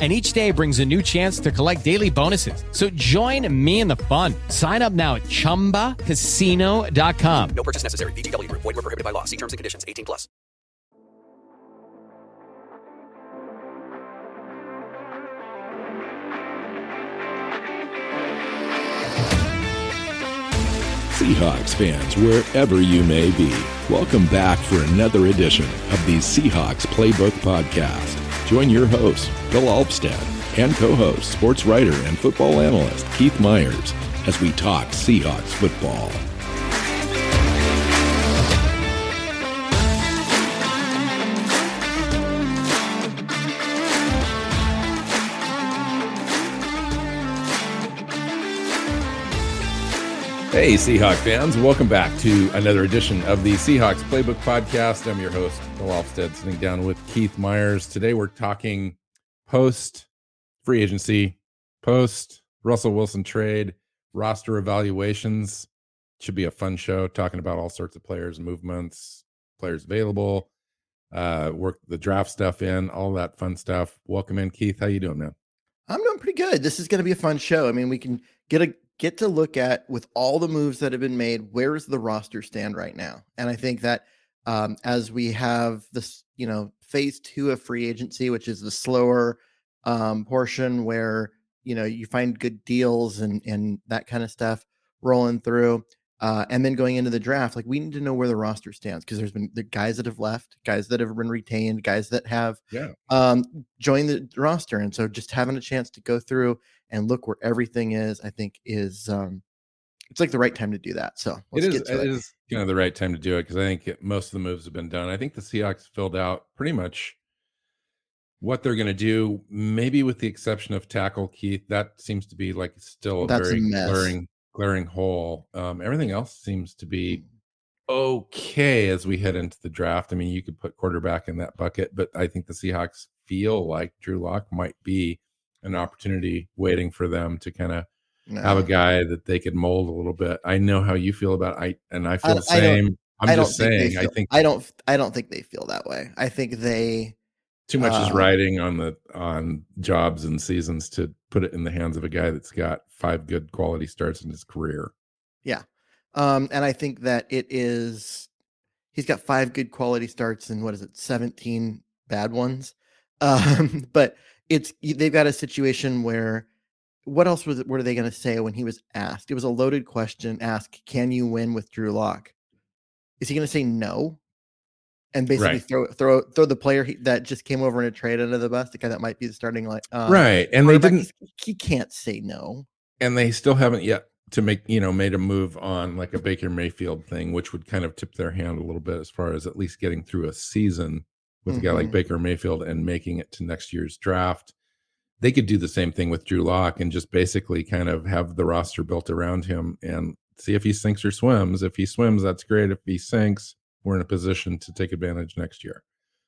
and each day brings a new chance to collect daily bonuses. So join me in the fun. Sign up now at ChumbaCasino.com. No purchase necessary. VGW. Void were prohibited by law. See terms and conditions. 18 plus. Seahawks fans, wherever you may be, welcome back for another edition of the Seahawks Playbook Podcast. Join your host, Bill Alvstad, and co host, sports writer and football analyst Keith Myers as we talk Seahawks football. Hey, Seahawk fans, welcome back to another edition of the Seahawks Playbook Podcast. I'm your host, Bill Alvstad, sitting down with Keith Myers. Today we're talking post free agency, post Russell Wilson trade, roster evaluations. Should be a fun show talking about all sorts of players, movements, players available, uh, work the draft stuff in, all that fun stuff. Welcome in, Keith. How you doing, man? I'm doing pretty good. This is going to be a fun show. I mean, we can get a get to look at with all the moves that have been made where's the roster stand right now? And i think that um, as we have this you know phase two of free agency which is the slower um, portion where you know you find good deals and and that kind of stuff rolling through uh, and then going into the draft like we need to know where the roster stands because there's been the guys that have left guys that have been retained guys that have yeah. um, joined the roster and so just having a chance to go through and look where everything is, I think is um it's like the right time to do that. So it is it, it is kind of the right time to do it because I think it, most of the moves have been done. I think the Seahawks filled out pretty much what they're going to do, maybe with the exception of tackle Keith. That seems to be like still a That's very a glaring glaring hole. Um, everything else seems to be okay as we head into the draft. I mean, you could put quarterback in that bucket, but I think the Seahawks feel like Drew Lock might be an opportunity waiting for them to kind of no. have a guy that they could mold a little bit. I know how you feel about I and I feel I, the same. I am just saying. Feel, I think I don't. I don't think they feel that way. I think they too much uh, is riding on the on jobs and seasons to put it in the hands of a guy that's got five good quality starts in his career. Yeah, um, and I think that it is. He's got five good quality starts and what is it, seventeen bad ones. Um, but it's they've got a situation where what else was it, what are they going to say when he was asked? It was a loaded question. Ask, can you win with Drew Lock? Is he going to say no? And basically right. throw throw throw the player he, that just came over in a trade under the bus, the guy that might be the starting like um, right. And they didn't. He, he can't say no. And they still haven't yet to make you know made a move on like a Baker Mayfield thing, which would kind of tip their hand a little bit as far as at least getting through a season with mm-hmm. a guy like mm-hmm. Baker Mayfield and making it to next year's draft. They could do the same thing with Drew Lock and just basically kind of have the roster built around him and see if he sinks or swims. If he swims, that's great. If he sinks, we're in a position to take advantage next year.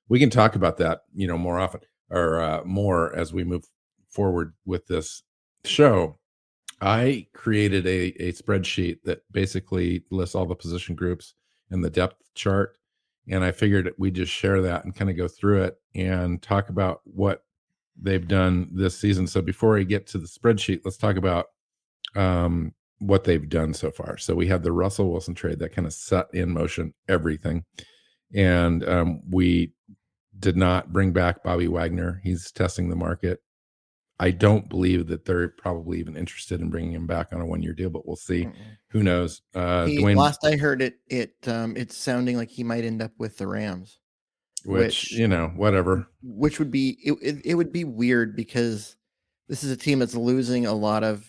We can talk about that, you know, more often or uh, more as we move forward with this show. I created a, a spreadsheet that basically lists all the position groups and the depth chart and I figured we just share that and kind of go through it and talk about what they've done this season. So before I get to the spreadsheet, let's talk about um, what they've done so far. So we had the Russell Wilson trade that kind of set in motion everything, and um, we did not bring back Bobby Wagner. He's testing the market. I don't believe that they're probably even interested in bringing him back on a one-year deal, but we'll see. Mm-mm. Who knows? Uh, He- Dwayne, last I heard it, it um, it's sounding like he might end up with the Rams, which, which- you know, whatever. which would be it, it, it would be weird because this is a team that's losing a lot of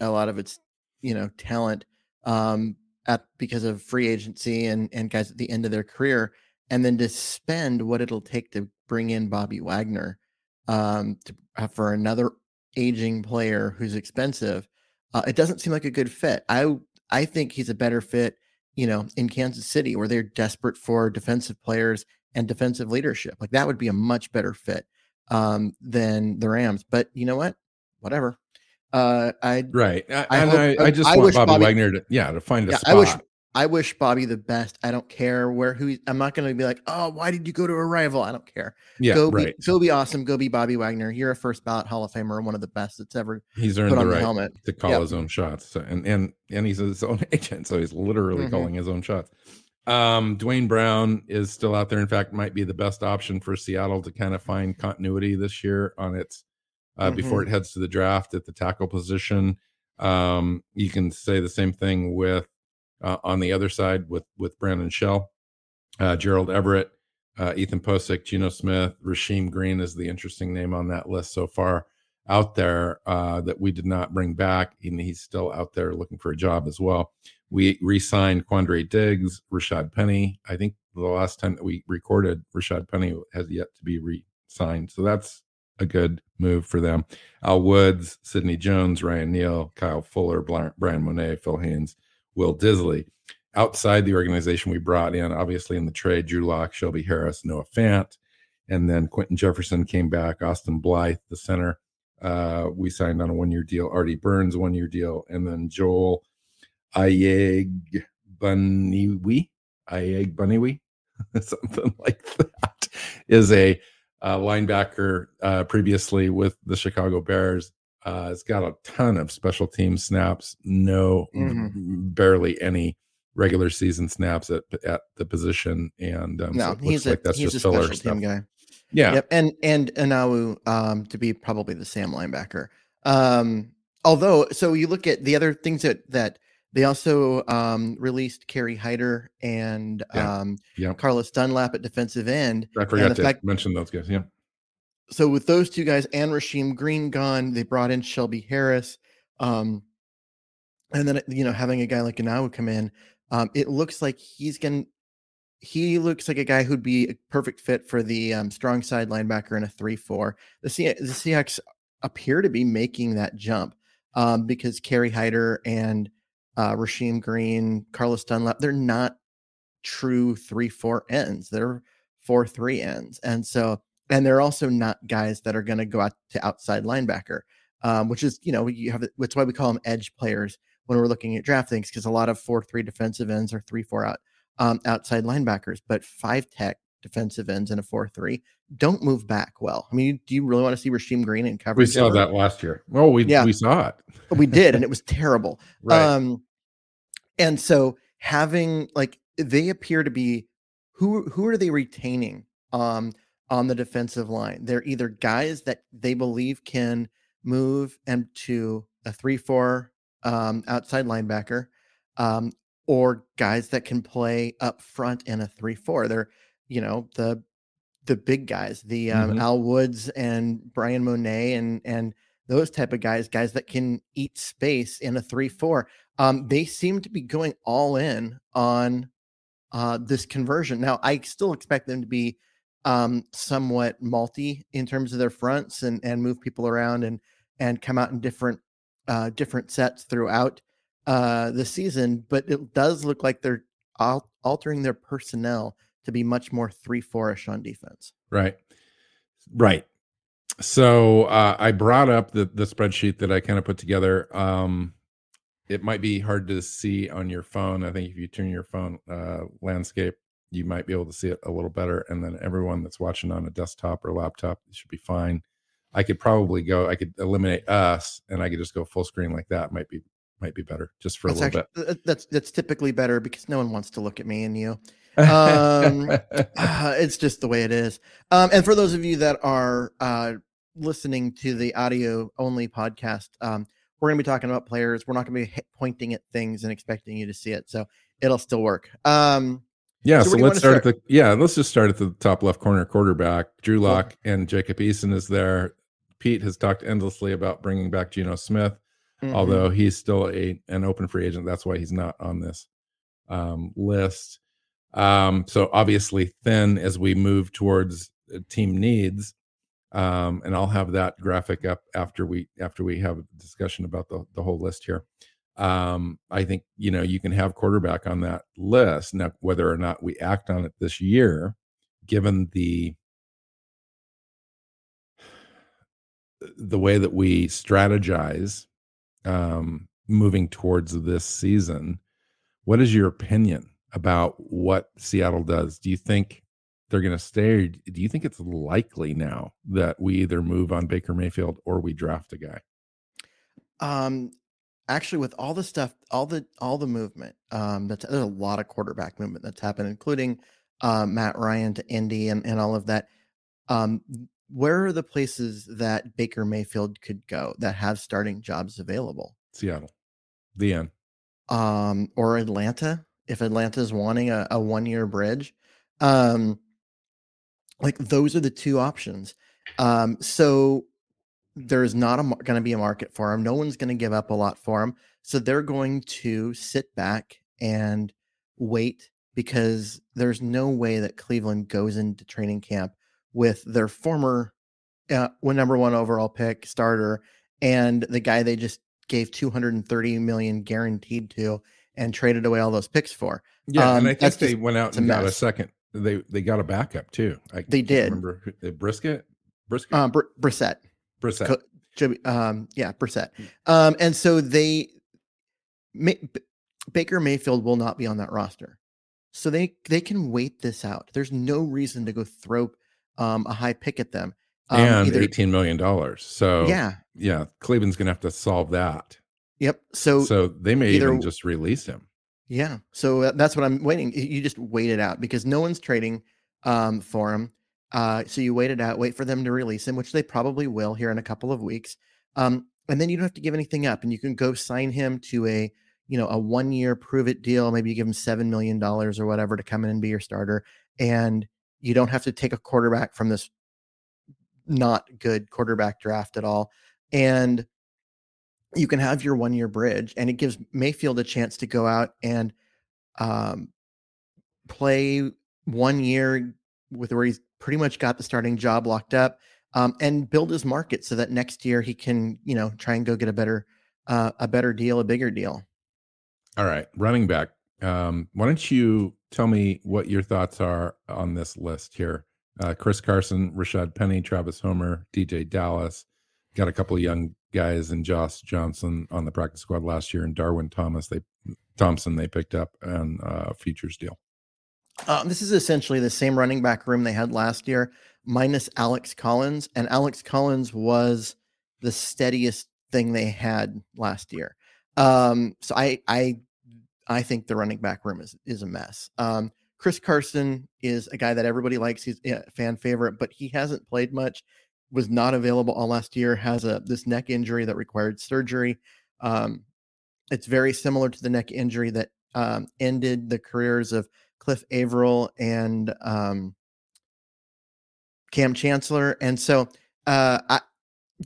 a lot of its you know talent um at because of free agency and and guys at the end of their career and then to spend what it'll take to bring in Bobby Wagner um to, uh, for another aging player who's expensive uh, it doesn't seem like a good fit. I i think he's a better fit you know in Kansas City where they're desperate for defensive players and defensive leadership. Like that would be a much better fit um than the Rams. But you know what? Whatever uh I Right. I, I hope- I, I just I want Bobby, Bobby- Wagner to, yeah, to find a yeah, spot. I wish I wish Bobby the best. I don't care where who he, I'm not going to be like, "Oh, why did you go to a rival?" I don't care. yeah, go right. be go be awesome. Go be Bobby Wagner. You're a first ballot Hall of Famer, one of the best that's ever He's earned put the right helmet. to call Yep. his own shots. So, and and and he's his own agent, so he's literally Mhm. calling his own shots. Um, Duane Brown is still out there. In fact, might be the best option for Seattle to kind of find continuity this year on its uh, before Mm-hmm. it heads to the draft at the tackle position. Um, you can say the same thing with uh, on the other side with with Brandon Shell, uh, Gerald Everett, uh, Ethan Pocic, Geno Smith, Rasheem Green is the interesting name on that list so far out there uh, that we did not bring back, and he's still out there looking for a job as well. We re-signed Quandre Diggs, Rashad Penny. I think the last time that we recorded, Rashad Penny has yet to be re-signed, so that's a good move for them. Al Woods, Sidney Jones, Ryan Neal, Kyle Fuller, Bryan Mone, Phil Haynes, Will Dissly. Outside the organization, we brought in, obviously, in the trade, Drew Lock, Shelby Harris, Noah Fant, and then Quinton Jefferson came back, Austin Blythe, the center. Uh, we signed on a one year deal, Artie Burns, one year deal, and then Joel Ayeg Buniwi, Iyiegbuniwe, something like that, is a uh, linebacker uh, previously with the Chicago Bears. Uh, has got a ton of special team snaps, no, Mhm. barely any regular season snaps at at the position, and um, so No, looks he's a like that's he's a just filler special stuff. team guy. Yeah, Yep, and and Anawu um to be probably the Sam linebacker. Um although so you look at the other things that that they also um released Kerry Hyder and Yeah, um yeah. Carlos Dunlap at defensive end. I forgot to fact- mention those guys. Yeah, So with those two guys and Rasheem Green gone, they brought in Shelby Harris. Um and then you know having a guy like Anawu come in, um it looks like he's going to he looks like a guy who'd be a perfect fit for the um, strong side linebacker in a 3-4. The, Se- the Seahawks appear to be making that jump um, because Kerry Hyder and uh, Rasheem Green, Carlos Dunlap, they're not true 3-4 ends. They're 4-3 ends. And so, and they're also not guys that are going to go out to outside linebacker, um, which is, you know, you have, that's why we call them edge players when we're looking at draft things because a lot of 4-3 defensive ends are 3-4 out um, outside linebackers, but five tech defensive ends in a four three don't move back well. I mean, do you really want to see Rasheem Green in coverage? we saw ever? that last year. Well, we Yeah. we saw it. we did, and it was terrible. Right. Um, and so having like they appear to be who who are they retaining um on the defensive line? They're either guys that they believe can move and to a three four um, outside linebacker, um, or guys that can play up front in a three four. They're you know the the big guys, the um, Mhm. Al Woods and Bryan Mone and and those type of guys, guys that can eat space in a three four. Um, they seem to be going all in on uh, this conversion. Now, I still expect them to be um, somewhat multi in terms of their fronts and and move people around and and come out in different uh, different sets throughout uh, the season. But it does look like they're al- altering their personnel to be much more three four-ish on defense. Right. Right. So uh, I brought up the the spreadsheet that I kind of put together. Um, it might be hard to see on your phone. I think if you turn your phone uh, landscape you might be able to see it a little better. And then everyone that's watching on a desktop or laptop should be fine. I could probably go, I could eliminate us and I could just go full screen like that. Might be might be better just for that's a little actually, bit. That's that's typically better because no one wants to look at me and you. Um, uh, it's just the way it is. Um, and for those of you that are uh, listening to the audio only podcast, um, we're going to be talking about players. We're not going to be pointing at things and expecting you to see it, so it'll still work. Um, yeah, so, so let's start, start, at the yeah, let's just start at the top left corner quarterback. Drew Lock and Jacob Eason is there. Pete has talked endlessly about bringing back Geno Smith, mm-hmm. although he's still a an open free agent. That's why he's not on this um, list. Um, so obviously thin as we move towards uh, team needs. Um, and I'll have that graphic up after we after we have a discussion about the, the whole list here. Um, I think you know you can have quarterback on that list. Now, whether or not we act on it this year, given the the way that we strategize um, moving towards this season, what is your opinion about what Seattle does? Do you think they're going to stay? do you think it's likely now that we either move on Baker Mayfield or we draft a guy? Um, actually, with all the stuff, all the all the movement, um, that's there's a lot of quarterback movement that's happened, including uh, Matt Ryan to Indy and and all of that. Um, where are the places that Baker Mayfield could go that have starting jobs available? Seattle, the end. Um, or Atlanta if Atlanta's wanting a, a one year bridge. Um, like those are the two options. Um, so there's not going to be a market for him. No one's going to give up a lot for him. So they're going to sit back and wait because there's no way that Cleveland goes into training camp with their former uh, number one overall pick starter and the guy they just gave 230 million guaranteed to and traded away all those picks for. Yeah, um, and I think they went out and got a second. They they got a backup too. I they did. Remember who, Brisket? Brisket. Um, Br- Brissett. Brissett. Um, yeah, Brissett. Hmm. Um, and so they, May, Baker Mayfield will not be on that roster, so they they can wait this out. There's no reason to go throw um, a high pick at them. Um, and either, eighteen million dollars. So yeah, yeah, Cleveland's gonna have to solve that. Yep. So so they may either, even just release him. Yeah. So uh, that's what I'm waiting. You just wait it out because no one's trading um, for him. Uh, so you wait it out, wait for them to release him, which they probably will here in a couple of weeks. Um, and then you don't have to give anything up, and you can go sign him to a you know a one year prove it deal. Maybe you give him seven million dollars or whatever to come in and be your starter, and you don't have to take a quarterback from this not good quarterback draft at all. And you can have your one year bridge and it gives Mayfield a chance to go out and um, play one year with where he's pretty much got the starting job locked up um, and build his market so that next year he can, you know, try and go get a better, uh, a better deal, a bigger deal. All right. Running back. Um, why don't you tell me what your thoughts are on this list here? Uh, Chris Carson, Rashad Penny, Travis Homer, DeeJay Dallas, got a couple of young guys and Josh Johnson on the practice squad last year, and Darwin Thomas they Thompson they picked up on a futures deal. Um, this is essentially the same running back room they had last year, minus Alex Collins, and Alex Collins was the steadiest thing they had last year. Um, so I I I think the running back room is is a mess. Um, Chris Carson is a guy that everybody likes. He's a fan favorite, but he hasn't played much was not available all last year, has a this neck injury that required surgery. Um, it's very similar to the neck injury that um, ended the careers of Cliff Avril and um, Kam Chancellor. And so, uh, I,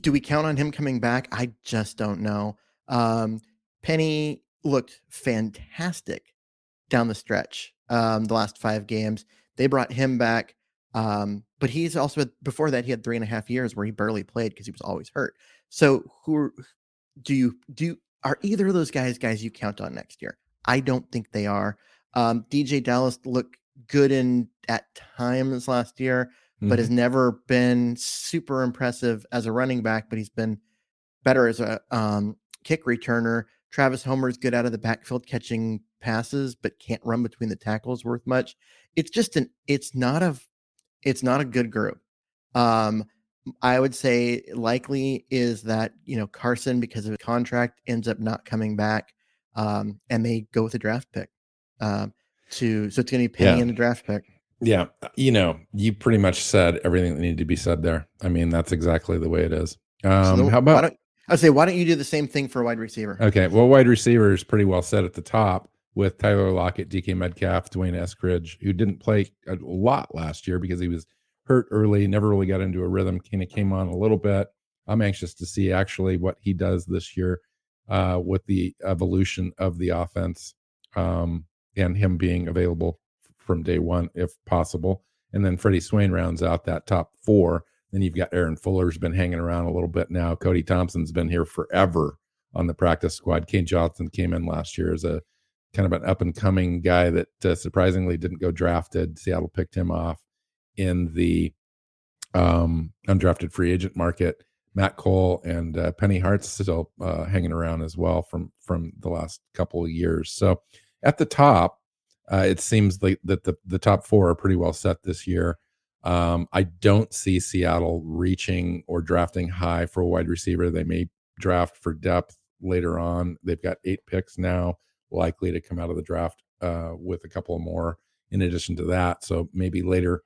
do we count on him coming back? I just don't know. Um, Penny looked fantastic down the stretch um, the last five games. They brought him back. Um, but he's also before that he had three and a half years where he barely played because he was always hurt. So who do you do? Are either of those guys guys you count on next year? I don't think they are. Um, DeeJay Dallas looked good in at times last year, mm-hmm. but has never been super impressive as a running back. But he's been better as a um, kick returner. Travis Homer's good out of the backfield catching passes but can't run between the tackles worth much. It's just an it's not a it's not a good group. Um I would say likely is that you know Carson because of his contract ends up not coming back, um, and they go with a draft pick. Um, to so it's going to be Penny Yeah. in a draft pick. Yeah, you know, you pretty much said everything that needed to be said there. I mean, that's exactly the way it is. Um, the- how about I'd say why don't you do the same thing for a wide receiver? okay? Well, wide receiver is pretty well set at the top with Tyler Lockett, DK Metcalf, D'Wayne Eskridge, who didn't play a lot last year because he was hurt early, never really got into a rhythm. Kind of came on a little bit. I'm anxious to see actually what he does this year uh, with the evolution of the offense um, and him being available from day one if possible. And then Freddie Swain rounds out that top four. Then you've got Aaron Fuller's been hanging around a little bit now. Cody Thompson's been here forever on the practice squad. Kane Johnson came in last year as a kind of an up and coming guy that uh, surprisingly didn't go drafted. Seattle picked him off in the um, undrafted free agent market. Matt Cole and uh, Penny Hart's still uh, hanging around as well from from the last couple of years. So at the top, uh, it seems like that the the top four are pretty well set this year. Um, I don't see Seattle reaching or drafting high for a wide receiver. They may draft for depth later on. They've got eight picks now, likely to come out of the draft uh, with a couple more in addition to that. So maybe later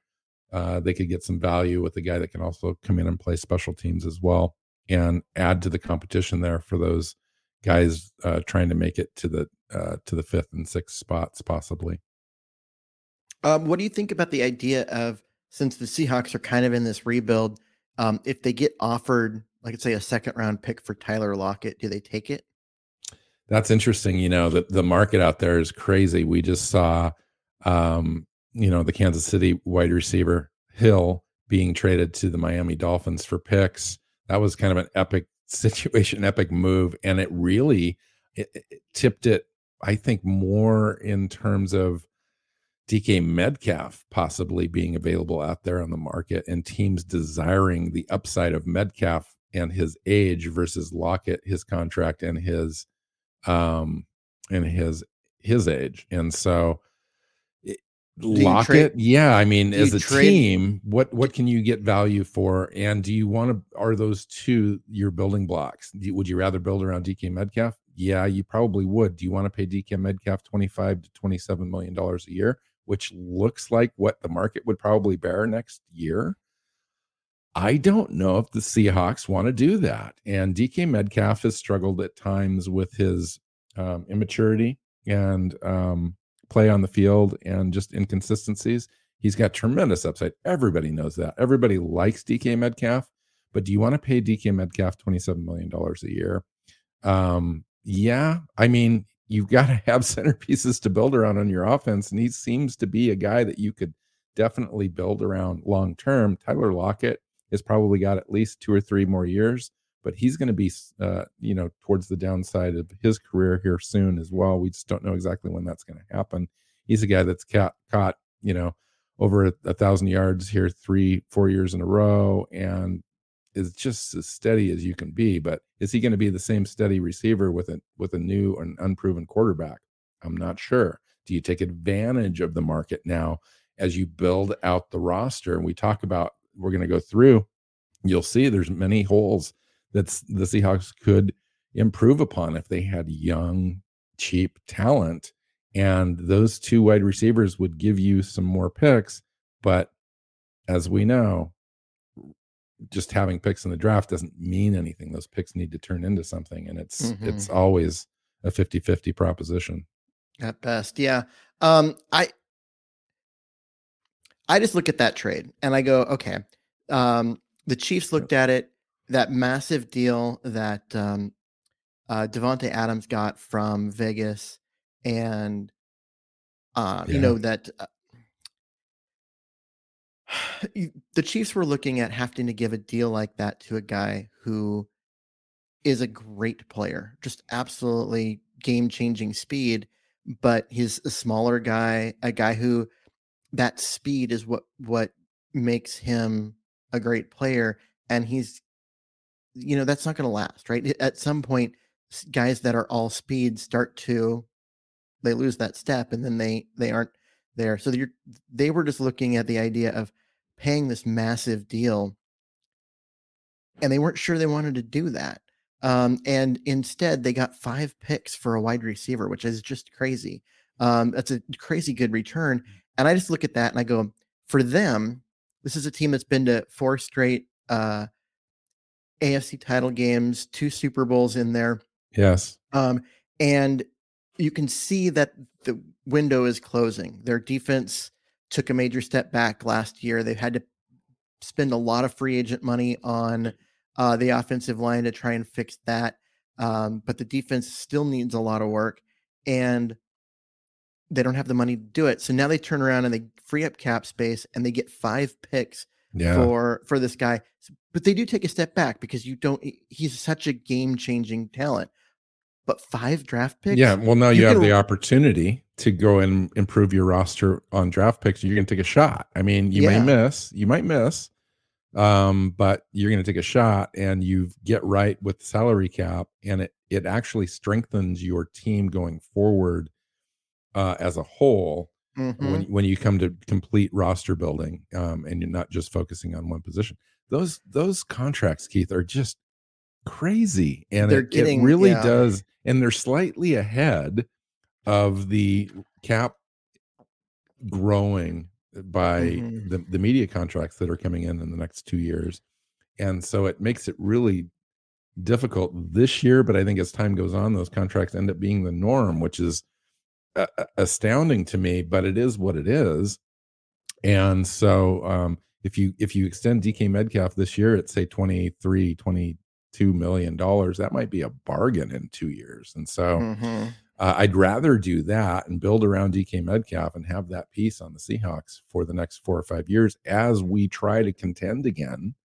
uh, they could get some value with a guy that can also come in and play special teams as well and add to the competition there for those guys uh, trying to make it to the uh, to the fifth and sixth spots possibly. Um, what do you think about the idea of since the Seahawks are kind of in this rebuild, um, if they get offered, like say, a second round pick for Tyler Lockett, do they take it? That's interesting. You know, the, the market out there is crazy. We just saw, um, you know, the Kansas City wide receiver Hill being traded to the Miami Dolphins for picks. That was kind of an epic situation, epic move. And it really it, it tipped it, I think, more in terms of DK Metcalf possibly being available out there on the market and teams desiring the upside of Metcalf and his age versus Lockett, his contract and his um and his his age. And so it- you Lockett, trade- yeah, I mean, as a team, what what can you get value for? And do you want to are those two your building blocks? You- would you rather build around DK Metcalf? Yeah, you probably would. Do you want to pay DK Metcalf 25 to 27 million dollars a year, which looks like what the market would probably bear next year? I don't know if the Seahawks want to do that. And DK Metcalf has struggled at times with his um, immaturity and um, play on the field and just inconsistencies. He's got tremendous upside. Everybody knows that. Everybody likes DK Metcalf, but do you want to pay DK Metcalf $27 million a year? Um, yeah. I mean, you've got to have centerpieces to build around on your offense. And he seems to be a guy that you could definitely build around long term. Tyler Lockett has probably got at least two or three more years, but he's going to be, uh, you know, towards the downside of his career here soon as well. We just don't know exactly when that's going to happen. He's a guy that's caught, caught you know, over a, a thousand yards here three, four years in a row, and is just as steady as you can be. But is he going to be the same steady receiver with a with a new and unproven quarterback? I'm not sure. Do you take advantage of the market now as you build out the roster? And we talk about we're going to go through. You'll see there's many holes that the Seahawks could improve upon if they had young, cheap talent. And those two wide receivers would give you some more picks. But as we know, just having picks in the draft doesn't mean anything. Those picks need to turn into something. And it's Mhm. it's always a 50-50 proposition. At best, yeah. Um, I I just look at that trade and I go, okay. Um, the Chiefs looked at it, that massive deal that um, uh, Davante Adams got from Vegas, and uh, you know that uh, the Chiefs were looking at having to give a deal like that to a guy who is a great player, just absolutely game changing speed, but he's a smaller guy, a guy who that speed is what what makes him a great player and he's you know that's not going to last right at some point guys that are all speed start to they lose that step and then they they aren't there. So you're they were just looking at the idea of paying this massive deal and they weren't sure they wanted to do that. Um, and instead, they got five picks for a wide receiver, which is just crazy. Um, that's a crazy good return. And I just look at that and I go, for them, this is a team that's been to four straight uh, AFC title games, two Super Bowls in there. Yes. Um, and you can see that the window is closing. Their defense took a major step back last year. They've had to spend a lot of free agent money on uh, the offensive line to try and fix that. Um, but the defense still needs a lot of work, and they don't have the money to do it. So now they turn around and they free up cap space and they get five picks Yeah. for for this guy. But they do take a step back because you don't. He's such a game changing talent. But five draft picks. Yeah. Well, now you, you have the opportunity to go and improve your roster on draft picks. You're going to take a shot. I mean, you Yeah. may miss, you might miss, um, but you're going to take a shot and you get right with the salary cap, and it it actually strengthens your team going forward uh, as a whole. Mhm. when when you come to complete roster building um, and you're not just focusing on one position those those contracts keith are just crazy and They're it, it really yeah. does and they're slightly ahead of the cap growing by Mhm. the, the media contracts that are coming in in the next two years and so it makes it really difficult this year but i think as time goes on those contracts end up being the norm which is astounding to me but it is what it is and so um if you if you extend dk metcalf this year at say 23 22 million dollars that might be a bargain in two years and so Mhm. uh, I'd rather do that and build around DK Metcalf and have that piece on the Seahawks for the next four or five years as we try to contend again.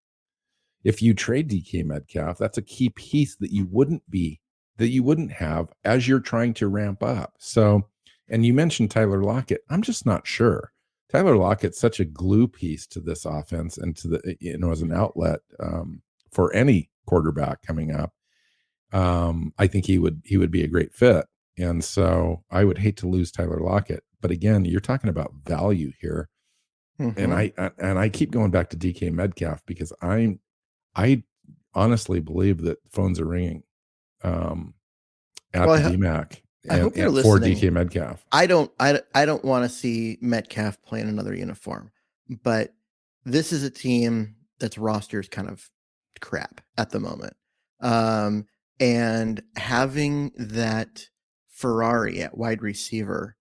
If you trade DK Metcalf, that's a key piece that you wouldn't be that you wouldn't have as you're trying to ramp up. So, and you mentioned Tyler Lockett. I'm just not sure. Tyler Lockett's such a glue piece to this offense and to the you know as an outlet um, for any quarterback coming up. Um, I think he would he would be a great fit. And so I would hate to lose Tyler Lockett. But again, you're talking about value here. And Mhm. I I- and I keep going back to DK Metcalf because I'm I honestly believe that phones are ringing um at Well, the DMAC I and, hope you're and for. DK Metcalf. I don't I, I don't want to see Metcalf play in another uniform, but this is a team that's roster is kind of crap at the moment. Um, and having that Ferrari at wide receiver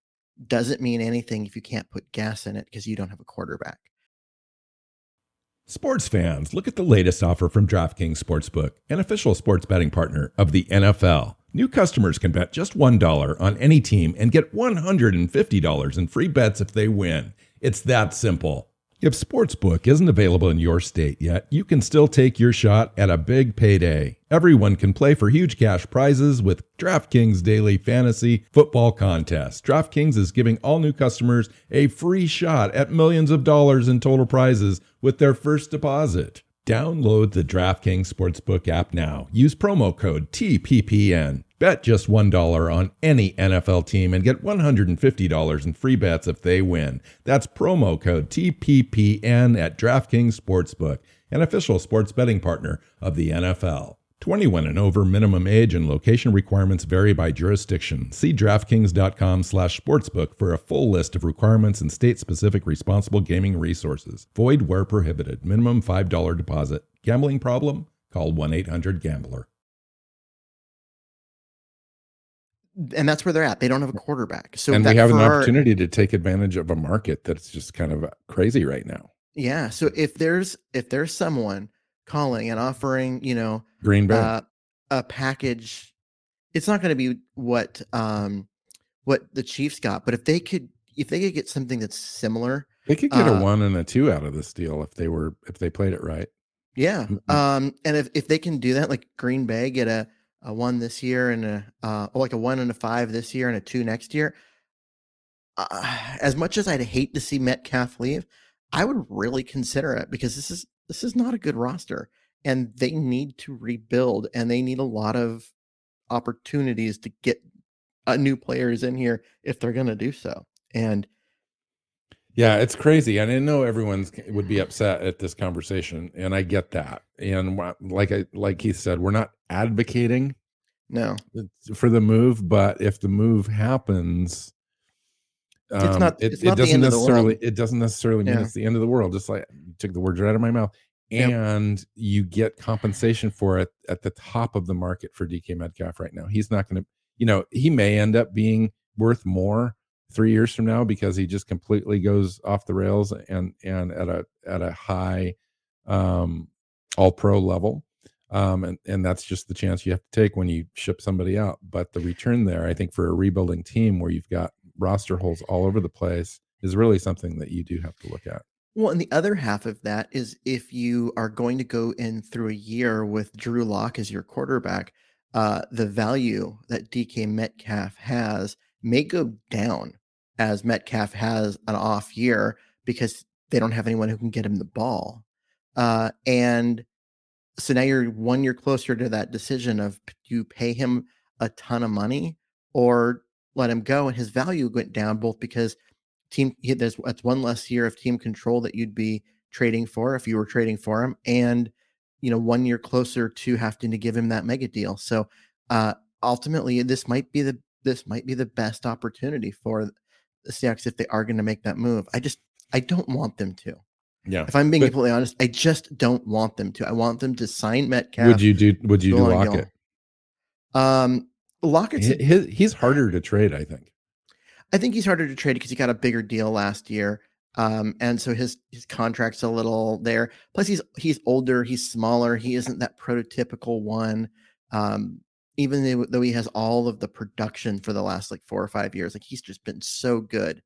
doesn't mean anything if you can't put gas in it because you don't have a quarterback. Sports fans, look at the latest offer from DraftKings Sportsbook, an official sports betting partner of the NFL. New customers can bet just $1 on any team and get $150 in free bets if they win. It's that simple. If Sportsbook isn't available in your state yet, you can still take your shot at a big payday. Everyone can play for huge cash prizes with DraftKings Daily Fantasy Football Contest. DraftKings is giving all new customers a free shot at millions of dollars in total prizes with their first deposit. Download the DraftKings Sportsbook app now. Use promo code TPPN. Bet just $1 on any NFL team and get $150 in free bets if they win. That's promo code TPPN at DraftKings Sportsbook, an official sports betting partner of the NFL. 21 and over minimum age and location requirements vary by jurisdiction. See DraftKings.com slash sportsbook for a full list of requirements and state-specific responsible gaming resources. Void where prohibited. Minimum $5 deposit. Gambling problem? Call 1-800-GAMBLER. And that's where they're at. They don't have a quarterback. So and that we have an Ferrari- opportunity to take advantage of a market that's just kind of crazy right now. Yeah. So if there's if there's someone calling and offering, you know, Green Bay. uh, a package, it's not going to be what um what the Chiefs got, but if they could if they could get something that's similar, they could get uh, a one and a two out of this deal if they were if they played it right. yeah. Um, and if if they can do that, like Green Bay get a a one this year and a uh like a one and a five this year and a two next year. Uh, as much as I'd hate to see Metcalf leave, I would really consider it because this is this is not a good roster, and they need to rebuild, and they need a lot of opportunities to get uh, new players in here if they're going to do so. And yeah, it's crazy. And I know everyone's would be upset at this conversation, and I get that. And like I like Keith said, we're not advocating no for the move, but if the move happens, um, it's not. It, It's not it doesn't end of the necessarily. It doesn't necessarily mean Yeah. it's the end of the world. Just like you took the words right out of my mouth, Yep. and you get compensation for it at the top of the market for DK Metcalf right now. He's not going to. You know, he may end up being worth more three years from now because he just completely goes off the rails and and at a at a high um all pro level um and and that's just the chance you have to take when you ship somebody out but the return there i think for a rebuilding team where you've got roster holes all over the place is really something that you do have to look at Well, and the other half of that is if you are going to go in through a year with Drew Lock as your quarterback, uh, the value that DK Metcalf has may go down as Metcalf has an off year because they don't have anyone who can get him the ball. Uh, and so now you're one year closer to that decision of do you pay him a ton of money or let him go? And his value went down both because team he, there's that's one less year of team control that you'd be trading for if you were trading for him and you know one year closer to having to give him that mega deal so uh ultimately this might be the this might be the best opportunity for the Seahawks if they are going to make that move i just i don't want them to yeah if i'm being But completely honest i just don't want them to i want them to sign metcalf would you do would you do go on Gill. lockett um lockett's he- he's harder to trade i think I think he's harder to trade because he got a bigger deal last year. Um, and so his his contract's a little there. Plus, he's he's older, he's smaller, he isn't that prototypical one. Um, even though, he has all of the production for the last like four or five years, like he's just been so good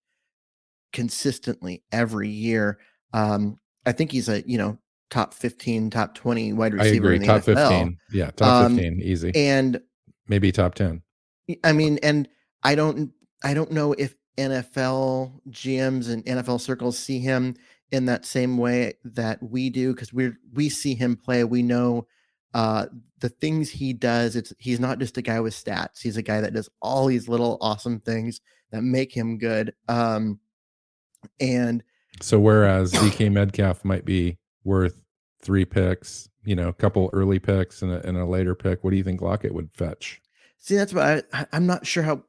consistently every year. Um, I think he's a you know top fifteen, top twenty wide i receiver agree in the top NFL. 15 yeah top Um, 15 easy And maybe top 10 I mean, and I don't, I don't know if NFL GMs and NFL circles see him in that same way that we do because we're we see him play. We know uh, the things he does. It's he's not just a guy with stats. He's a guy that does all these little awesome things that make him good. Um, and So whereas DK Metcalf might be worth three picks, you know, a couple early picks and a, and a later pick, what do you think Lockett would fetch? See, that's what I, I'm not sure how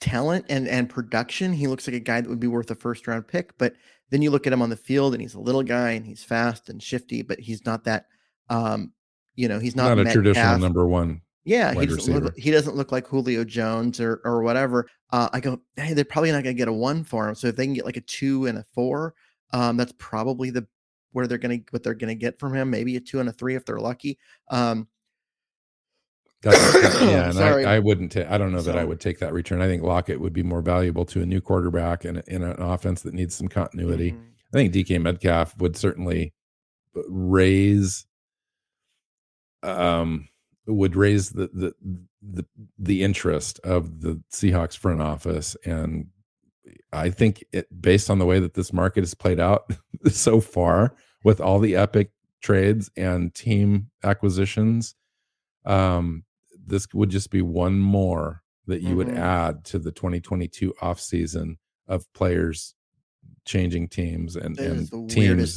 talent and and production. He looks like a guy that would be worth a first round pick, but then you look at him on the field and he's a little guy and he's fast and shifty, but he's not that. Um, you know, he's not, Not, a traditional number one. Yeah, he doesn't receiver. look. He doesn't look like Julio Jones or or whatever. Uh, I go, hey, they're probably not going to get a one for him. So if they can get like a two and a four, um, that's probably the where they're going to what they're going to get from him. Maybe a two and a three if they're lucky. Um, That's, that- yeah, and I, I wouldn't. ta- I don't know that I would take that return. I think Lockett would be more valuable to a new quarterback and in an offense that needs some continuity. mhm. I think DK Metcalf would certainly raise um would raise the the the, the interest of the Seahawks front office and I think it based on the way that this market has played out so far with all the epic trades and team acquisitions um this would just be one more that you would Mhm. add to the 2022 offseason of players changing teams and, and the teams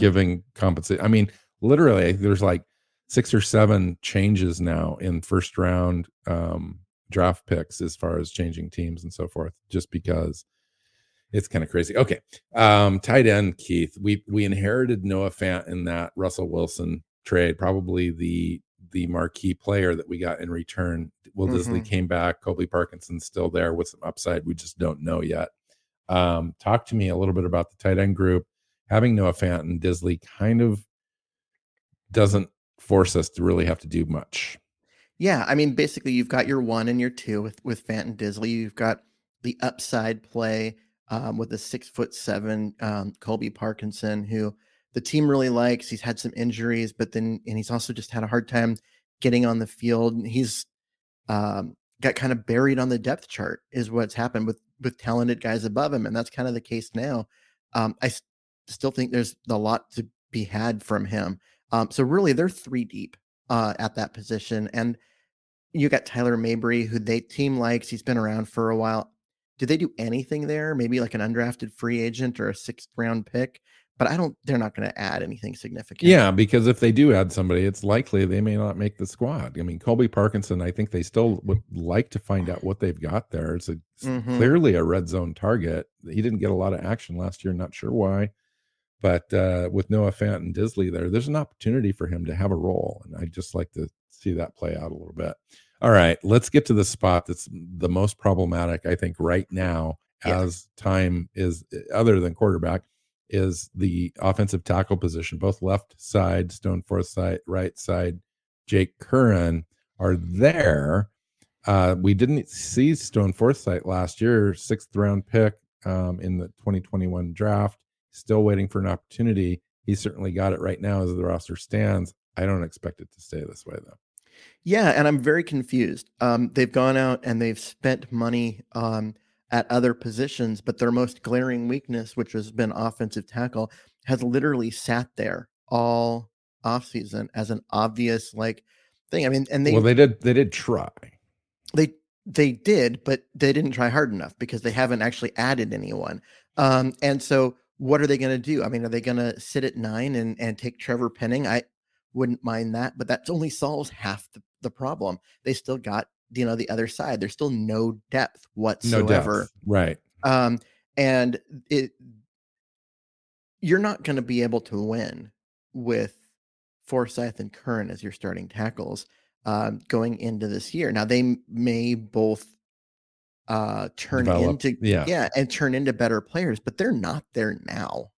giving compensation. I mean, literally, there's like six or seven changes now in first round um, draft picks as far as changing teams and so forth, just because it's kind of crazy. Okay, um, tight end Keith. We we inherited Noah Fant in that Russell Wilson trade, probably the the marquee player that we got in return. Will Dissly Mhm. came back. Colby Parkinson's still there with some upside. We just don't know yet. Um, talk to me a little bit about the tight end group. Having Noah Fant and Dissly kind of doesn't force us to really have to do much. Yeah, I mean, basically, you've got your one and your two with with Fant Dissly. You've got the upside play um, with the six foot seven um, Colby Parkinson, who the team really likes. He's had some injuries, but then and he's also just had a hard time getting on the field. He's um, got kind of buried on the depth chart, is what's happened with with talented guys above him, and that's kind of the case now. Um, I s- still think there's a lot to be had from him. Um, so really, they're three deep uh, at that position, and you got Tyler Mabry, who they team likes. He's been around for a while. Do they do anything there? Maybe like an undrafted free agent or a sixth round pick? But I don't. They're not going to add anything significant. Yeah, because if they do add somebody, it's likely they may not make the squad. I mean, Colby Parkinson, I think they still would like to find out what they've got there. It's, a, Mhm. clearly a red zone target. He didn't get a lot of action last year. Not sure why, but uh, with Noah Fant and Dissly there, there's an opportunity for him to have a role, and I'd just like to see that play out a little bit. All right, let's get to the spot that's the most problematic, I think, right now, Yeah. as time is other than quarterback, is the offensive tackle position. Both left side, Stone Forsythe, right side, Jake Curhan are there. Uh, we didn't see Stone Forsythe last year, sixth round pick um, in the 2021 draft. Still waiting for an opportunity. He certainly got it right now as the roster stands. I don't expect it to stay this way though. Yeah, and I'm very confused. Um, they've gone out and they've spent money um, at other positions, but their most glaring weakness, which has been offensive tackle, has literally sat there all offseason as an obvious like thing. I mean, and they well, they did they did try. they they did, but they didn't try hard enough because they haven't actually added anyone. Um, and so, what are they going to do? I mean, are they going to sit at nine and and take Trevor Penning? I wouldn't mind that, but that only solves half the, the problem. They still got you know the other side. There's still no depth whatsoever. No depth. Right. Um, and it you're not going to be able to win with Forsythe and Curhan as your starting tackles um, going into this year. Now they may both uh, turn Develop, into yeah. and turn into better players, but they're not there now.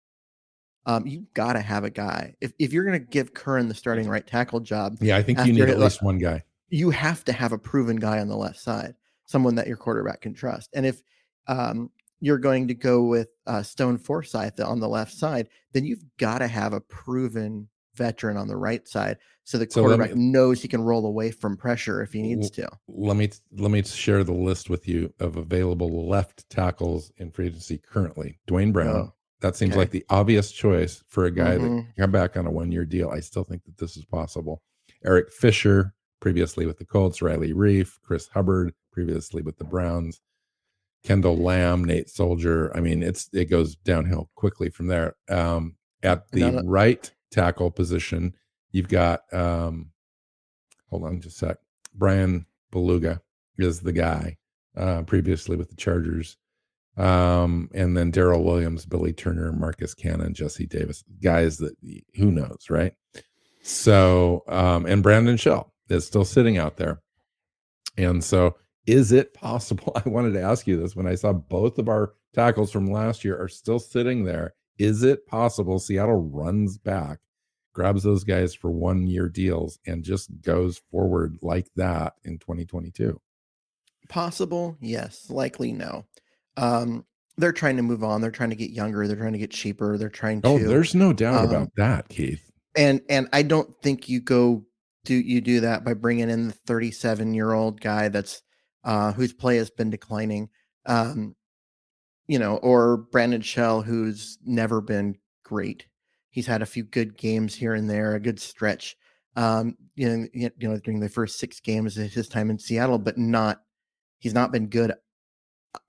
Um, you got to have a guy. If if you're going to give Curhan the starting right tackle job, Yeah, I think you need at like, least one guy. you have to have a proven guy on the left side, someone that your quarterback can trust. And if um, you're going to go with uh, Stone Forsythe on the left side, then you've got to have a proven veteran on the right side, so the So let me- quarterback knows he can roll away from pressure if he needs to. Let me let me share the list with you of available left tackles in free agency currently. Duane Brown. Oh, that seems okay. like the obvious choice for a guy that Mhm. can come back on a one year deal. I still think that this is possible. Eric Fisher, previously with the Colts, Riley Reiff, Chris Hubbard, previously with the Browns, Kendall Lamm, Nate Solder. I mean, it's it goes downhill quickly from there. Um, at the right tackle position, you've got um, hold on just a sec. Bryan Bulaga is the guy uh, previously with the Chargers. Um, and then Daryl Williams, Billy Turner, Marcus Cannon, Jesse Davis, guys that who knows, right? So, um, and Brandon Shell is still sitting out there. And so, is it possible? I wanted to ask you this when I saw both of our tackles from last year are still sitting there. Is it possible Seattle runs back, grabs those guys for one year deals, and just goes forward like that in 2022? Possible, yes. Likely, no. Um, they're trying to move on. They're trying to get younger. They're trying to get cheaper. They're trying to. Oh, there's no doubt um, about that, Keith. and and I don't think you go do you do that by bringing in the 37 year old guy that's uh whose play has been declining um you know or Brandon Shell who's never been great he's had a few good games here and there a good stretch um you know you know during the first 6 games of his time in Seattle but not he's not been good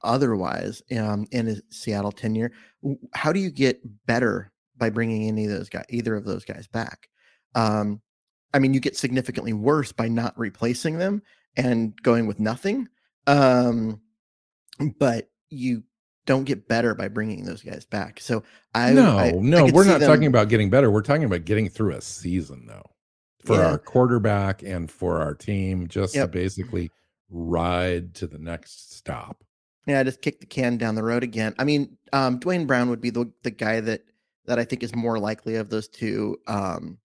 otherwise um in his Seattle tenure how do you get better by bringing any of those guys either of those guys back um i mean you get significantly worse by not replacing them and going with nothing um but you don't get better by bringing those guys back so i no, I- I no, could we're not them- talking about getting better. We're talking about getting through a season, though, for Yeah. our quarterback and for our team, just Yep. to basically ride to the next stop. Yeah, just kick the can down the road again. I mean, um, Duane Brown would be the the guy that that I think is more likely of those two. Um,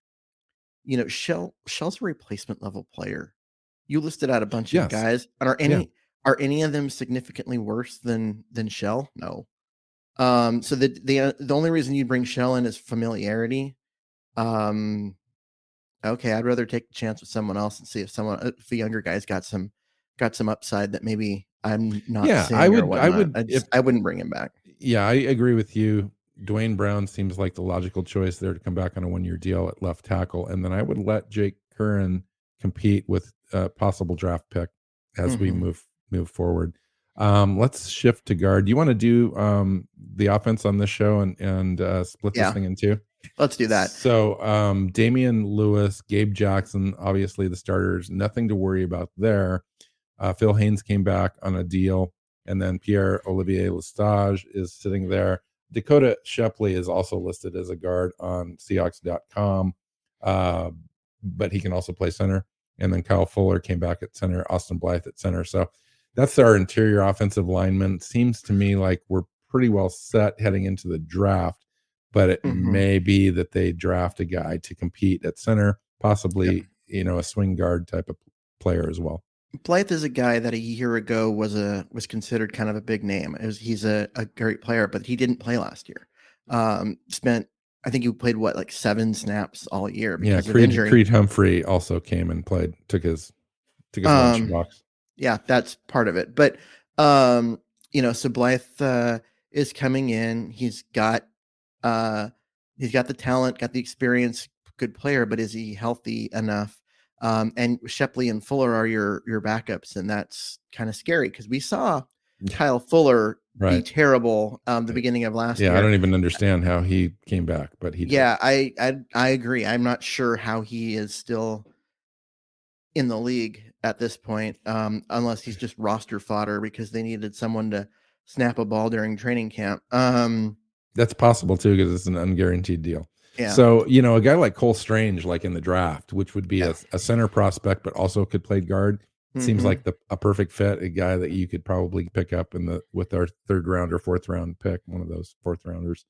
you know, Shell Shell's a replacement level player. You listed out a bunch Yes. of guys, and are any Yeah. are any of them significantly worse than than Shell? No. Um, so the the uh, the only reason you bring Shell in is familiarity. Um, okay, I'd rather take a chance with someone else and see if someone if a younger guy's got some got some upside that maybe I'm not. Yeah, I would- I would- I, just, I wouldn't bring him back. Yeah, I agree with you. Duane Brown seems like the logical choice there to come back on a one year deal at left tackle. And then I would let Jake Curhan compete with a possible draft pick as we Mhm. move move forward. Um, let's shift to guard. Do you want to do um, the offense on this show and and uh, split Yeah. this thing in two? Let's do that. So, um, Damien Lewis, Gabe Jackson, obviously the starters, nothing to worry about there. Uh, Phil Haynes came back on a deal, and then Pier-Olivier Lestage is sitting there. Dakoda Shepley is also listed as a guard on Seahawks.com, uh, but he can also play center. And then Kyle Fuller came back at center, Austin Blythe at center. So that's our interior offensive lineman. Seems to me like we're pretty well set heading into the draft but it Mhm. may be that they draft a guy to compete at center, possibly you know a swing guard type of player as well. Blythe is a guy that a year ago was a was considered kind of a big name. Was, he's a, a great player, but he didn't play last year. Um, spent I think he played what like seven snaps all year Yeah, Creed. Creed Humphrey also came and played, took his took his Um, lunchbox. yeah, that's part of it. But um, you know, so Blythe uh, is coming in. He's got uh, he's got the talent, got the experience, good player, but is he healthy enough? Um, and Shepley and Fuller are your your backups, and that's kind of scary because we saw Kyle Fuller be terrible um, the beginning of last Yeah, year. I don't even understand how he came back, but he did. Yeah, I, I I agree. I'm not sure how he is still in the league at this point, um, unless he's just roster fodder because they needed someone to snap a ball during training camp. Um, That's possible too because it's an unguaranteed deal. Yeah. So you know, a guy like Cole Strange, like in the draft, which would be a, a center prospect, but also could play guard, seems Mhm. like the a perfect fit. A guy that you could probably pick up in the with our third round or fourth round pick, one of those fourth rounders.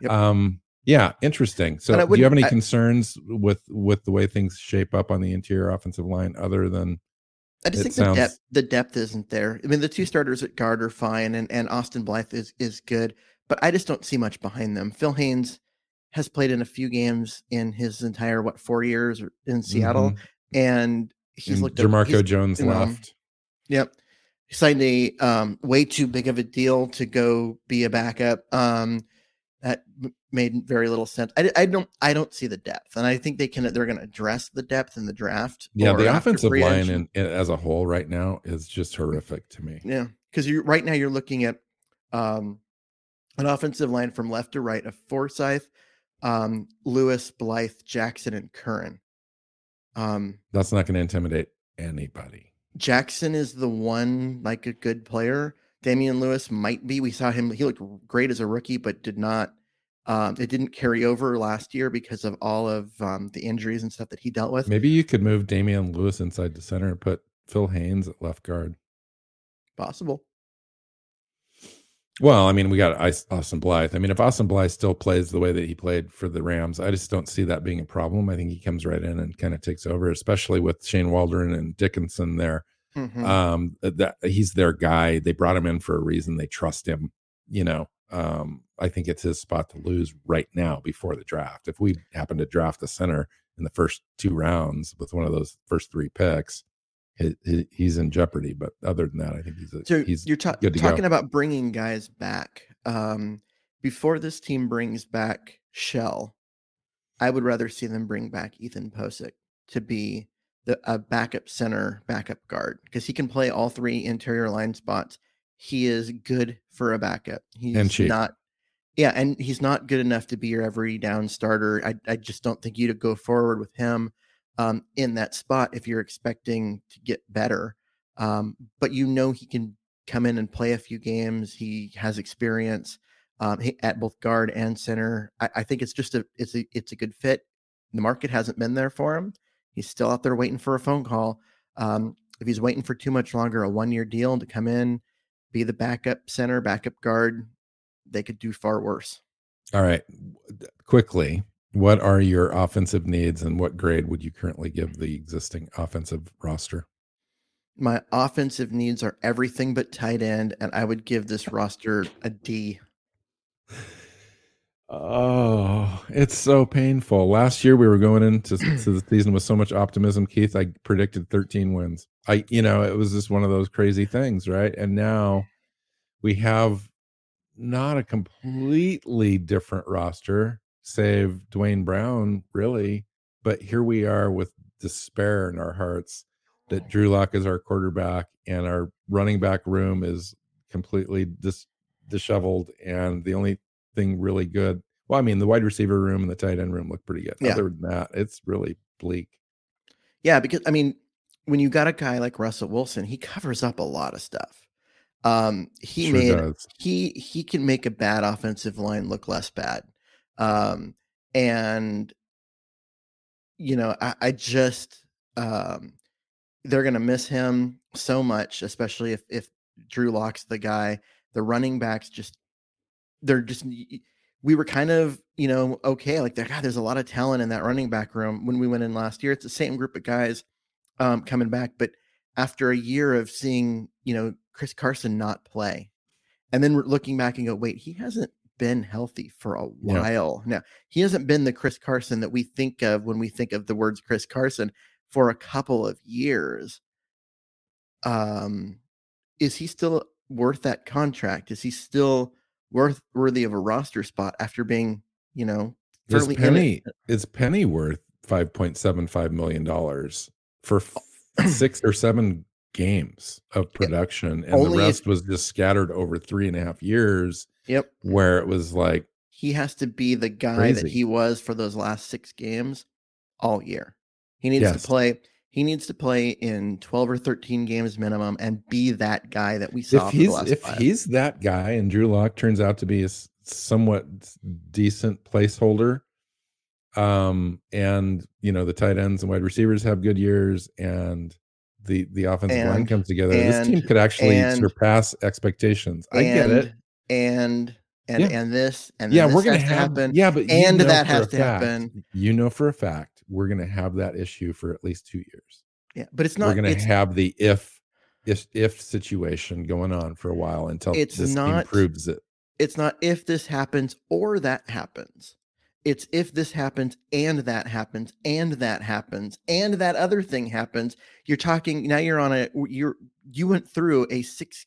Yep. Um, yeah, interesting. So, do you have any I- concerns with with the way things shape up on the interior offensive line, other than I just think sounds- the depth the depth isn't there. I mean, the two starters at guard are fine, and and Austin Blythe is is good, but I just don't see much behind them. Phil Haynes has played in a few games in his entire what four years in Seattle, Mhm. and he's and looked at- Jamarco he's- Jones left? Yep. He signed a um, way too big of a deal to go be a backup. Um, that made very little sense. I, I don't I don't see the depth, and I think they can they're going to address the depth in the draft. Yeah, the offensive line in, as a whole right now is just horrific to me. Yeah, because you right now you're looking at um, an offensive line from left to right of Forsythe, um, Lewis, Blythe, Jackson, and Curhan. Um, That's not going to intimidate anybody. Jackson is the one like a good player. Damien Lewis might be. We saw him. He looked great as a rookie, but did not. Um, it didn't carry over last year because of all of um, the injuries and stuff that he dealt with. Maybe you could move Damien Lewis inside the center and put Phil Haynes at left guard. Possible. Well, I mean, we got Austin Blythe. I mean, if Austin Blythe still plays the way that he played for the Rams, I just don't see that being a problem. I think he comes right in and kind of takes over, especially with Shane Waldron and Dickerson there. Mhm. Um, that he's their guy. They brought him in for a reason. They trust him. You know, um, I think it's his spot to lose right now before the draft. If we happen to draft a center in the first two rounds with one of those first three picks, he's in jeopardy. But other than that, I think he's a, So he's you're ta- talking go. about bringing guys back. Um, before this team brings back Shell, I would rather see them bring back Ethan Pocic to be the a backup center, backup guard because he can play all three interior line spots. He is good for a backup. He's cheap. not. Yeah, and he's not good enough to be your every down starter. I, I just don't think you'd go forward with him um, in that spot if you're expecting to get better. Um, but you know he can come in and play a few games. He has experience um, at both guard and center. I, I think it's just a it's a it's a good fit. The market hasn't been there for him. He's still out there waiting for a phone call. Um, if he's waiting for too much longer, a one year deal to come in, be the backup center, backup guard, they could do far worse. All right. Quickly, what are your offensive needs and what grade would you currently give the existing offensive roster? My offensive needs are everything but tight end, and I would give this roster a D. Oh, it's so painful. Last year we were going into to the season with so much optimism, Keith. I predicted 13 wins. I, you know, it was just one of those crazy things, right? And now we have not a completely different roster, save Duane Brown, really. But here we are with despair in our hearts that Drew Lock is our quarterback and our running back room is completely dis- disheveled. And the only thing really good, well, I mean, the wide receiver room and the tight end room look pretty good. Yeah. Other than that, it's really bleak. Yeah, because I mean, when you got a guy like Russell Wilson, he covers up a lot of stuff. Um, he Sure made does. he he can make a bad offensive line look less bad. Um, and you know, I, I just um they're gonna miss him so much, especially if if Drew Lock's the guy. The running backs just they're just we were kind of you know okay like god there's a lot of talent in that running back room when we went in last year it's the same group of guys um coming back but after a year of seeing you know chris carson not play and then looking back and go wait he hasn't been healthy for a Yeah. while. Now he hasn't been the chris carson that we think of when we think of the words chris carson for a couple of years. Um is he still worth that contract? Is he still worth worthy of a roster spot after being, you know, Is fairly Penny is Penny worth five point seven five million dollars for f- six or seven games of production, and the only if- rest was just scattered over three and a half years, Yep. where it was like He has to be the guy that he was for those last six games all year. He needs Yes. to play. He needs to play in twelve or thirteen games minimum and be that guy that we saw. if the he's if five. he's that guy and Drew Lock turns out to be a somewhat decent placeholder, um, and you know the tight ends and wide receivers have good years, and the the offensive line comes together, this team could actually and- surpass expectations. I get and, it. And and Yeah. and this and yeah, this we're gonna has to have happen. Yeah, but you and know that has to fact- happen. You know for a fact we're gonna have that issue for at least two years. Yeah, but it's not. we're gonna It's have the if if if situation going on for a while until It's this not- proves it. it's not if this happens or that happens. It's if this happens and that happens and that happens and that other thing happens. You're talking now. You're on a you're you went through a six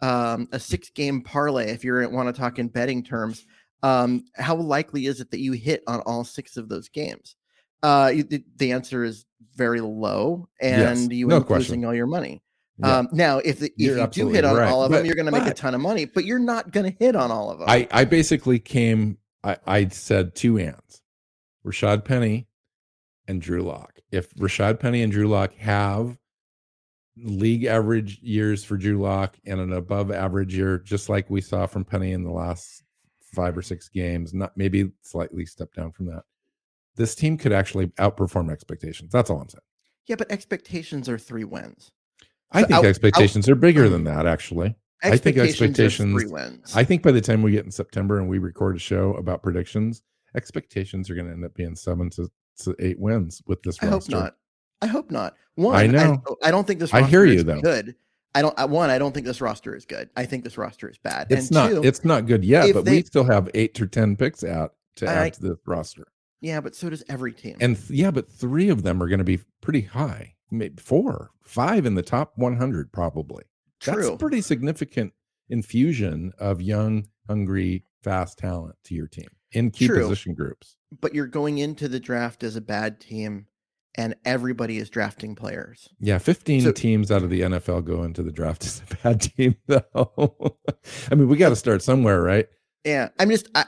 um a six game parlay. If you want to talk in betting terms, um, how likely is it that you hit on all six of those games? Uh, the, the answer is very low, Yes, and you no end up losing all your money. Yeah. Um, now, if the, if You're you do hit on right, all of them, you're going to make a ton of money, but you're not going to hit on all of them. I, I basically came, I, I said two ands Rashaad Penny and Drew Lock. If Rashaad Penny and Drew Lock have league average years for Drew Lock and an above average year, just like we saw from Penny in the last five or six games, not maybe slightly step down from that, this team could actually outperform expectations. That's all I'm saying. Yeah, but expectations are three wins. I So think out- expectations are bigger than that, actually. I think Expectations. I think by the time we get in September and we record a show about predictions, expectations are going to end up being seven to, to eight wins with this roster. I hope not. I hope not. One, I know. I, don't think this. I Roster hear you, is though. Good. I don't. I, one, I don't think this roster is good. I think this roster is bad. It's and not. Two, it's not good yet, but they- we still have eight to ten picks out to I- add to the roster. yeah, but so does every team. And th- yeah, but three of them are going to be pretty high. Maybe four, five in the top 100, probably. That's True. a pretty significant infusion of young, hungry, fast talent to your team in key True. position groups. but you're going into the draft as a bad team, and everybody is drafting players. Yeah, 15 So- teams out of the NFL go into the draft as a bad team, though. I mean, we got to start somewhere, right? Yeah, I'm just I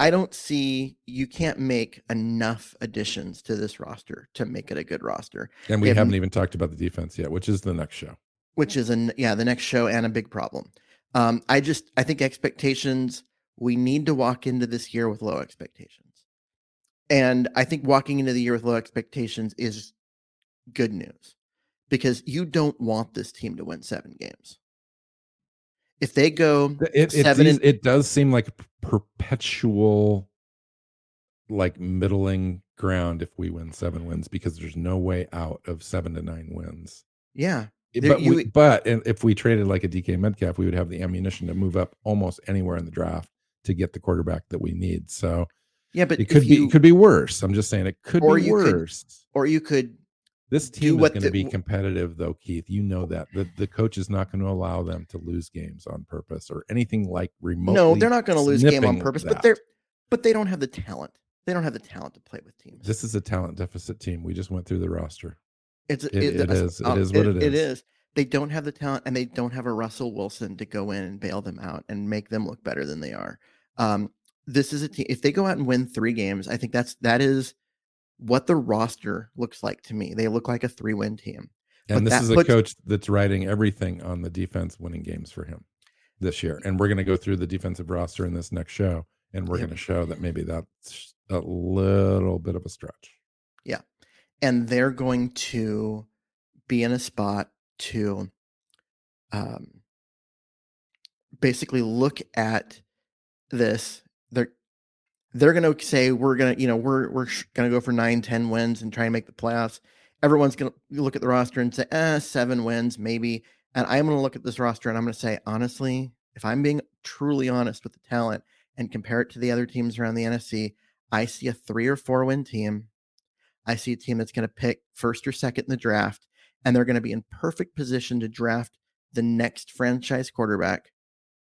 I don't see you can't make enough additions to this roster to make it a good roster, And we If- haven't even talked about the defense yet, which is the next show. Which is an yeah the next show and a big problem. Um, I just I think expectations we need to walk into this year with low expectations, and I think walking into the year with low expectations is good news because you don't want this team to win seven games. If they go It, it, seven seems- and it does seem like perpetual, like middling ground if we win seven wins because there's no way out of seven to nine wins. yeah, There- But we, but if we traded like a DK Metcalf, we would have the ammunition to move up almost anywhere in the draft to get the quarterback that we need. So yeah, but it could if be it could be worse. I'm just saying it could be you could worse. or you could This team is going to be competitive, though, Keith. You know that the the coach is not going to allow them to lose games on purpose or anything like remotely. No, they're not going to lose game on purpose, that. but they're but they don't have the talent. they don't have the talent to play with teams. This is a talent deficit team. We just went through the roster. It's It- it, it is- it um, is what it It is. is. They don't have the talent, and they don't have a Russell Wilson to go in and bail them out and make them look better than they are. Um, this is a team. If they go out and win three games, I think that's that is what the roster looks like to me. They look like a three-win team. And But this is a puts- coach that's writing everything on the defense winning games for him this year. And we're going to go through the defensive roster in this next show, and we're Yep. going to show that maybe that's a little bit of a stretch. Yeah. And they're going to be in a spot to um, basically look at this. They're they're going to say we're going to, you know, we're we're going to go for nine, 10 wins and try and make the playoffs. Everyone's going to look at the roster and say, eh, seven wins, maybe. And I'm going to look at this roster and I'm going to say, honestly, if I'm being truly honest with the talent and compare it to the other teams around the NFC, I see a three or four win team. I see a team that's going to pick first or second in the draft, and they're going to be in perfect position to draft the next franchise quarterback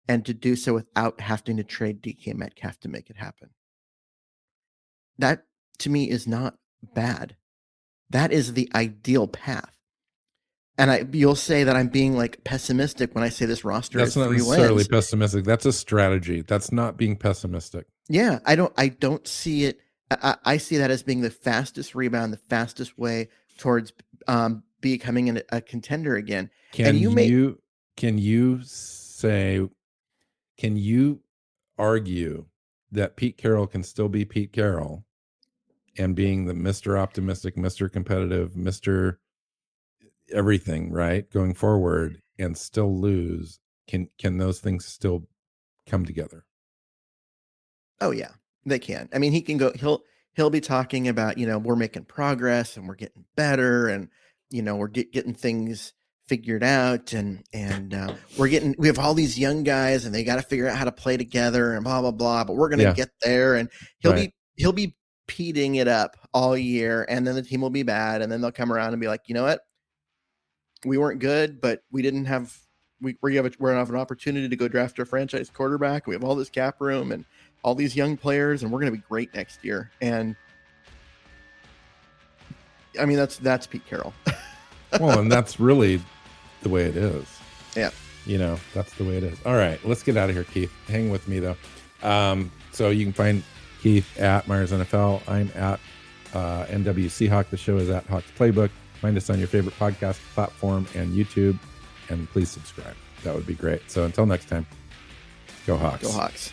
and to do so without having to trade DK Metcalf to make it happen. That to me is not bad. That is the ideal path. And I you'll say that I'm being like pessimistic when I say this roster That's is not three necessarily wins. pessimistic. That's a strategy. That's not being pessimistic. Yeah, I don't I don't see it I, I see that as being the fastest rebound, the fastest way towards um becoming an, a contender again. Can and you you, may can you say can you argue that Pete Carroll can still be Pete Carroll and being the Mr. optimistic, Mr. competitive, Mr. everything, right? Going forward and still lose. Can can those things still come together? Oh yeah, they can. I mean, he can go. He'll he'll be talking about you know we're making progress and we're getting better and you know we're get, getting things figured out and and uh, we're getting we have all these young guys and they got to figure out how to play together and blah blah blah. But we're gonna Yeah. get there and he'll Right. be he'll be peating it up all year and then the team will be bad and then they'll come around and be like you know what we weren't good but we didn't have we we have a, we're gonna have an opportunity to go draft a franchise quarterback we have all this cap room and all these young players and we're going to be great next year and i mean that's that's pete carroll well, and that's really the way it is. yeah You know, that's the way it is. All right, let's get out of here, Keith. Hang with me though. Um, so you can find Keith at Myers NFL. I'm at uh, NW Seahawk. The show is at Hawks Playbook. Find us on your favorite podcast platform and YouTube, and please subscribe. That would be great. So until next time, go Hawks. go hawks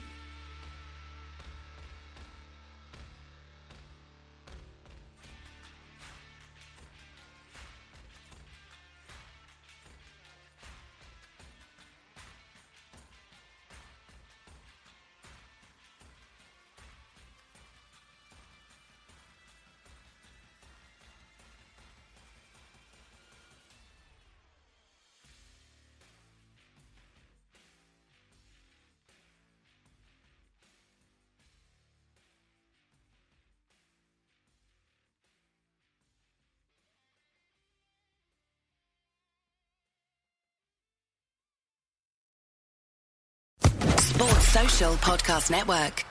Podcast Network.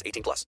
18 plus.